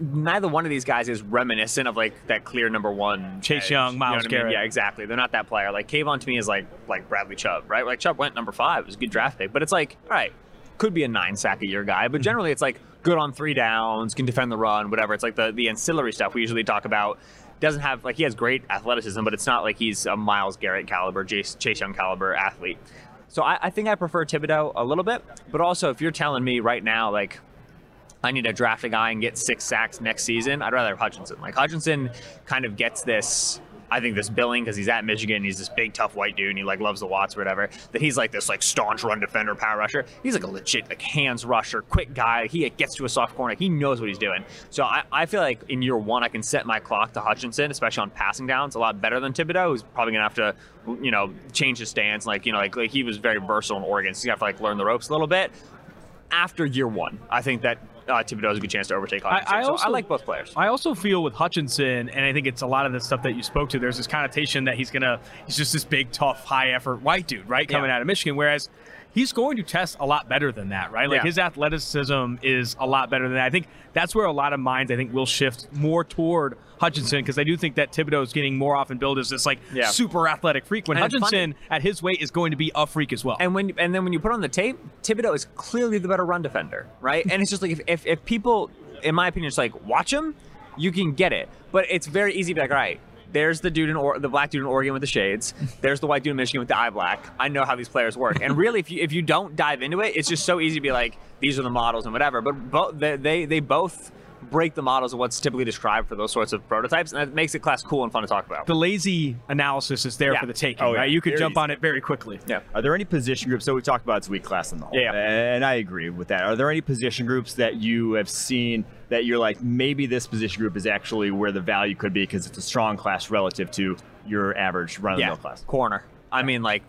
Neither one of these guys is reminiscent of like that clear number one. Chase edge. Young, You know I mean? Garrett. Yeah, exactly. They're not that player. Like Kayvon to me is like like Bradley Chubb, right? Like Chubb went number five. It was a good draft pick, but it's like all right, could be a nine sack a year guy, Mm-hmm. but generally it's like good on three downs, can defend the run, whatever. It's like the the ancillary stuff we usually talk about. Doesn't have like he has great athleticism, but it's not like he's a Myles Garrett caliber, Chase, Chase Young caliber athlete. So I, I think I prefer Thibodeaux a little bit, but also if you're telling me right now, like I need to draft a guy and get six sacks next season, I'd rather have Hutchinson. Like Hutchinson kind of gets this. I think this billing because he's at Michigan, he's this big tough white dude, and he like loves the Watts or whatever. That he's like this like staunch run defender, power rusher. He's like a legit like hands rusher, quick guy. He gets to a soft corner. He knows what he's doing. So I, I feel like in year one I can set my clock to Hutchinson, especially on passing downs, a lot better than Thibodeaux, who's probably gonna have to you know change his stance. Like you know like, like he was very versatile in Oregon, so he's gonna have to like learn the ropes a little bit after year one, I think that uh, Thibodeaux has a good chance to overtake Hutchinson. I so also- I like both players. I also feel with Hutchinson, and I think it's a lot of the stuff that you spoke to. There's this connotation that he's gonna, he's just this big, tough, high effort white dude, right, coming Yeah. out of Michigan. Whereas he's going to test a lot better than that, right? Like Yeah. his athleticism is a lot better than that. I think that's where a lot of minds, I think, will shift more toward Hutchinson because I do think that Thibodeaux is getting more often billed as this like Yeah. super athletic freak. When And it's Hutchinson at his weight is going to be a freak as well. and when and then when you put on the tape, Thibodeaux is clearly the better run defender, right? and it's just like if, if, if people, in my opinion, just like watch him, you can get it. But it's very easy to be like, all right. There's the dude in or- the black dude in Oregon with the shades. There's the white dude in Michigan with the eye black. I know how these players work. And really, if you if you don't dive into it, it's just so easy to be like, these are the models and whatever. But bo- they, they they both break the models of what's typically described for those sorts of prototypes, and that makes the class cool and fun to talk about. The lazy analysis is there Yeah. for the taking, Oh, yeah. right? You could Very jump easy. on it very quickly. yeah. Are there any position groups? So we talked about it's weak class in the whole, Yeah, yeah. and I agree with that. Are there any position groups that you have seen that you're like maybe this position group is actually where the value could be because it's a strong class relative to your average run-of-the-mill class? corner. I mean, like,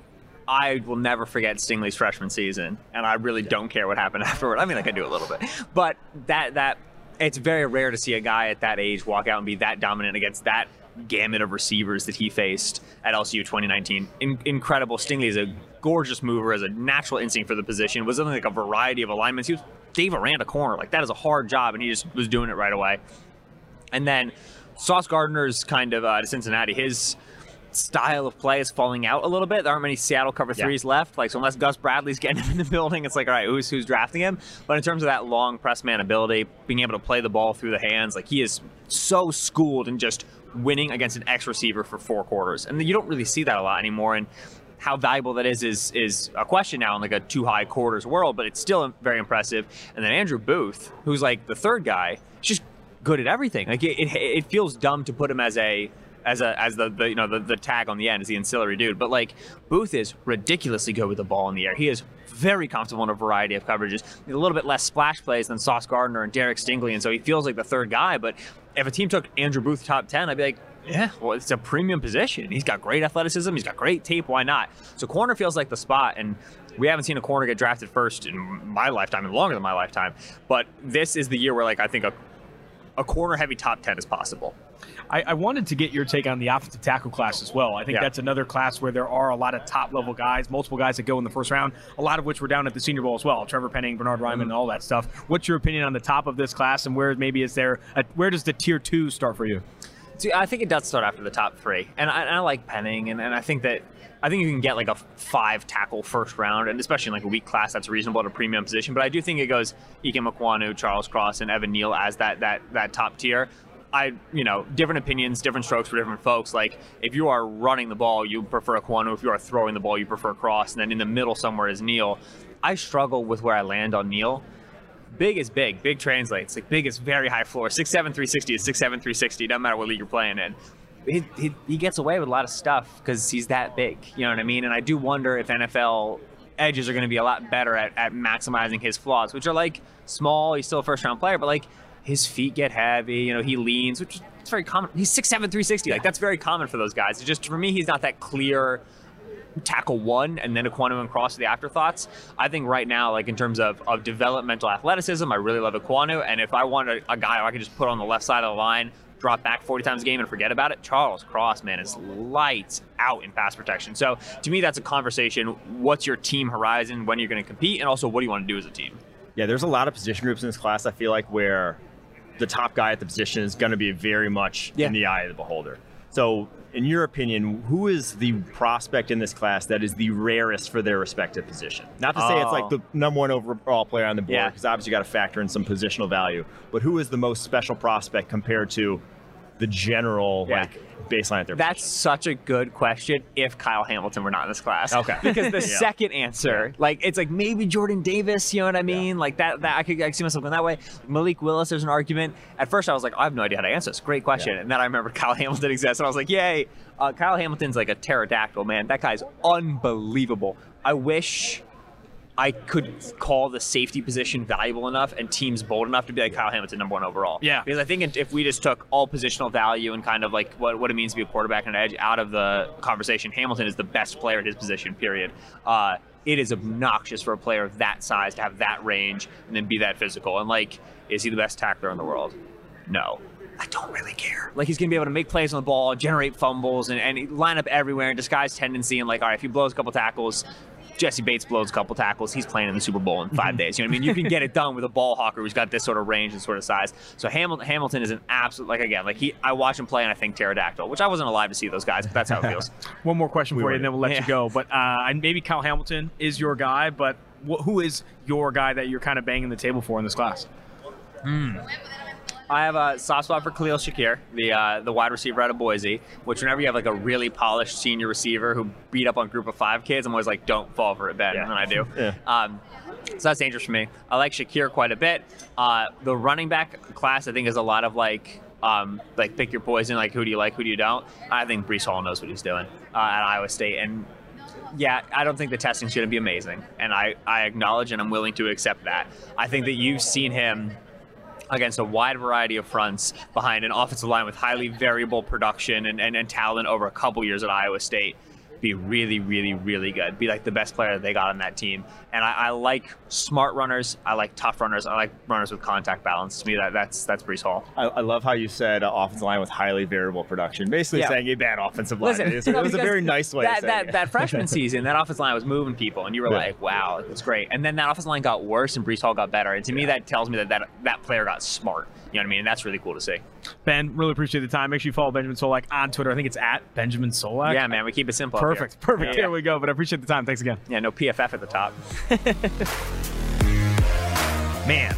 I will never forget Stingley's freshman season, and I really don't care what happened (laughs) afterward. I mean, like I do a little bit, but that that it's very rare to see a guy at that age walk out and be that dominant against that gamut of receivers that he faced at LSU 2019. In- incredible. Stingley is a gorgeous mover, has a natural instinct for the position. Was in like a variety of alignments. He was Dave Aranda corner. Like that is a hard job, and he just was doing it right away. And then Sauce Gardner's kind of uh, to Cincinnati. His style of play is falling out a little bit. There aren't many Seattle cover Yeah. threes left. Like so, unless Gus Bradley's (laughs) getting him in the building, it's like all right, who's who's drafting him? But in terms of that long press man ability, being able to play the ball through the hands, like he is so schooled in just winning against an X receiver for four quarters, and you don't really see that a lot anymore. And how valuable that is is is a question now in like a two high quarters world, but it's still very impressive. And then Andrew Booth, who's like the third guy, is just good at everything. Like it, it, it feels dumb to put him as a as a as the, the you know the, the tag on the end as the ancillary dude, but like Booth is ridiculously good with the ball in the air. He is very comfortable in a variety of coverages. A little bit less splash plays than Sauce Gardner and Derek Stingley, and so he feels like the third guy. But if a team took Andrew Booth top ten, I'd be like, yeah, well, it's a premium position. He's got great athleticism. He's got great tape. Why not? So corner feels like the spot, and we haven't seen a corner get drafted first in my lifetime and longer than my lifetime. But this is the year where like I think a a corner heavy top ten is possible. I, I wanted to get your take on the offensive tackle class as well. I think Yeah. that's another class where there are a lot of top level guys, multiple guys that go in the first round, a lot of which were down at the Senior Bowl as well. Trevor Penning, Bernhard Raimann, and all that stuff. What's your opinion on the top of this class, and where maybe is there, a, where does the tier two start for you? See, I think it does start after the top three, and I, and I like Penning, and, and I think that I think you can get like a five tackle first round, and especially in like a weak class, that's reasonable at a premium position. But I do think it goes Ickey Ekwonu, Charles Cross, and Evan Neal as that that that top tier. I, you know, different opinions, different strokes for different folks. Like, if you are running the ball, you prefer a Ekwonu. If you are throwing the ball, you prefer a Cross. And then in the middle somewhere is Neal. I struggle with where I land on Neal. Big is big. Big translates. Like big is very high floor. Six seven three sixty is six seven three sixty. Doesn't matter what league you're playing in. He, he, he gets away with a lot of stuff because he's that big. You know what I mean? And I do wonder if NFL edges are going to be a lot better at, at maximizing his flaws, which are like small. He's still a first round player, but like his feet get heavy. You know, he leans, which is very common. He's six seven three sixty. Like that's very common for those guys. It's just for me, he's not that clear tackle one and then Ekwonu and Cross the afterthoughts. I think right now, like in terms of, of developmental athleticism, I really love Ekwonu. And if I want a, a guy I can just put on the left side of the line, drop back 40 times a game and forget about it, Charles Cross, man, is lights out in pass protection. So to me, that's a conversation. What's your team horizon? When you're going to compete? And also, what do you want to do as a team? Yeah, there's a lot of position groups in this class. I feel like where the top guy at the position is going to be very much Yeah. in the eye of the beholder. So, in your opinion, who is the prospect in this class that is the rarest for their respective position? Not to say it's like Oh. the uh, number one overall player on the board, Yeah. because obviously you got to factor in some positional value. But who is the most special prospect compared to the general Yeah. like baseline at That's such a good question if Kyle Hamilton were not in this class. Okay. (laughs) Because the (laughs) Yeah. second answer, like it's like maybe Jordan Davis, you know what I mean? Like that that I could, I could see myself going that way. Malik Willis, there's an argument. At first I was like, I have no idea how to answer this. Great question. And then I remembered (laughs) Kyle Hamilton exists and I was like, yay. Uh, Kyle Hamilton's like a pterodactyl, man. That guy's unbelievable. I wish I could call the safety position valuable enough and teams bold enough to be like Kyle Hamilton number one overall. Yeah. Because I think if we just took all positional value and kind of like what, what it means to be a quarterback and an edge out of the conversation, Hamilton is the best player at his position, period. Uh, it is obnoxious for a player of that size to have that range and then be that physical. And like, is he the best tackler in the world? No. I don't really care. Like he's gonna be able to make plays on the ball, generate fumbles, and, and line up everywhere and disguise tendency. And like, all right, if he blows a couple tackles, Jessie Bates blows a couple tackles. He's playing in the Super Bowl in five days. You know what I mean? You can get it (laughs) done with a ball hawker who's got this sort of range and sort of size. So Hamilton, Hamilton is an absolute like again like he. I watch him play and I think pterodactyl, which I wasn't alive to see those guys, but that's how it feels. (laughs) One more question for you, and then we'll let Yeah. you go. But uh, and maybe Kyle Hamilton is your guy, but wh- who is your guy that you're kind of banging the table for in this class? I have a soft spot for Khalil Shakir, the uh, the wide receiver out of Boise. Which whenever you have like a really polished senior receiver who beat up on group of five kids, I'm always like, don't fall for it, Ben, Yeah. and then I do. (laughs) Yeah. Um, so that's dangerous for me. I like Shakir quite a bit. Uh, the running back class, I think, is a lot of like. Um, like pick your poison. Like who do you like? Who do you don't? I think Breece Hall knows what he's doing uh, at Iowa State, and yeah, I don't think the testing's going to be amazing, and I, I acknowledge and I'm willing to accept that. I think that you've seen him against a wide variety of fronts behind an offensive line with highly variable production and, and, and talent over a couple years at Iowa State be really, really, really good. Be like the best player that they got on that team. And I, I like smart runners. I like tough runners. I like runners with contact balance. To me, that that's that's Breece Hall. I, I love how you said uh, offensive line with highly variable production. Basically Yeah. saying a bad offensive line. Listen, it was, no, it was a very nice way That, that, it. that freshman (laughs) season, that offensive line was moving people, and you were Yeah. like, "Wow, it's great." And then that offensive line got worse, and Breece Hall got better. And to me, that tells me that, that that player got smart. You know what I mean? And that's really cool to see. Ben, really appreciate the time. Make sure you follow Benjamin Solak on Twitter. I think it's at Benjamin Solak. yeah, man, we keep it simple. Perfect. here. Perfect. Yeah. There we go. But I appreciate the time. Thanks again. Yeah, no PFF at the top. (laughs) Man,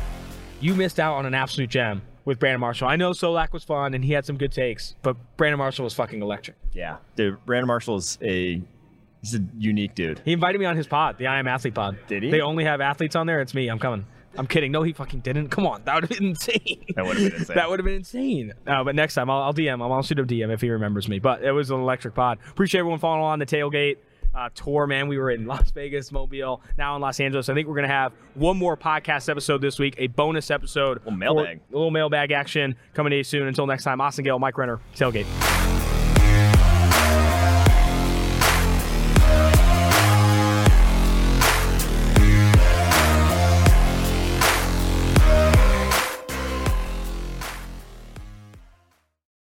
you missed out on an absolute gem with Brandon Marshall. I know Solak was fun and he had some good takes, but Brandon Marshall was fucking electric. yeah, dude. Brandon Marshall is a he's a unique dude. He invited me on his pod, the I Am Athlete pod. Did he? They only have athletes on there. It's me. I'm coming. I'm kidding. No, he fucking didn't. Come on. That would have been insane. That would have been insane. (laughs) that would have been insane. Uh, but next time, I'll, I'll DM him. I'll shoot him DM if he remembers me. But it was an electric pod. Appreciate everyone following along the tailgate uh, tour, man. We were in Las Vegas, Mobile, now in Los Angeles. I think we're going to have one more podcast episode this week, a bonus episode. Little mailbag. A little mailbag action coming to you soon. Until next time, Austin Gayle, Mike Renner, tailgate.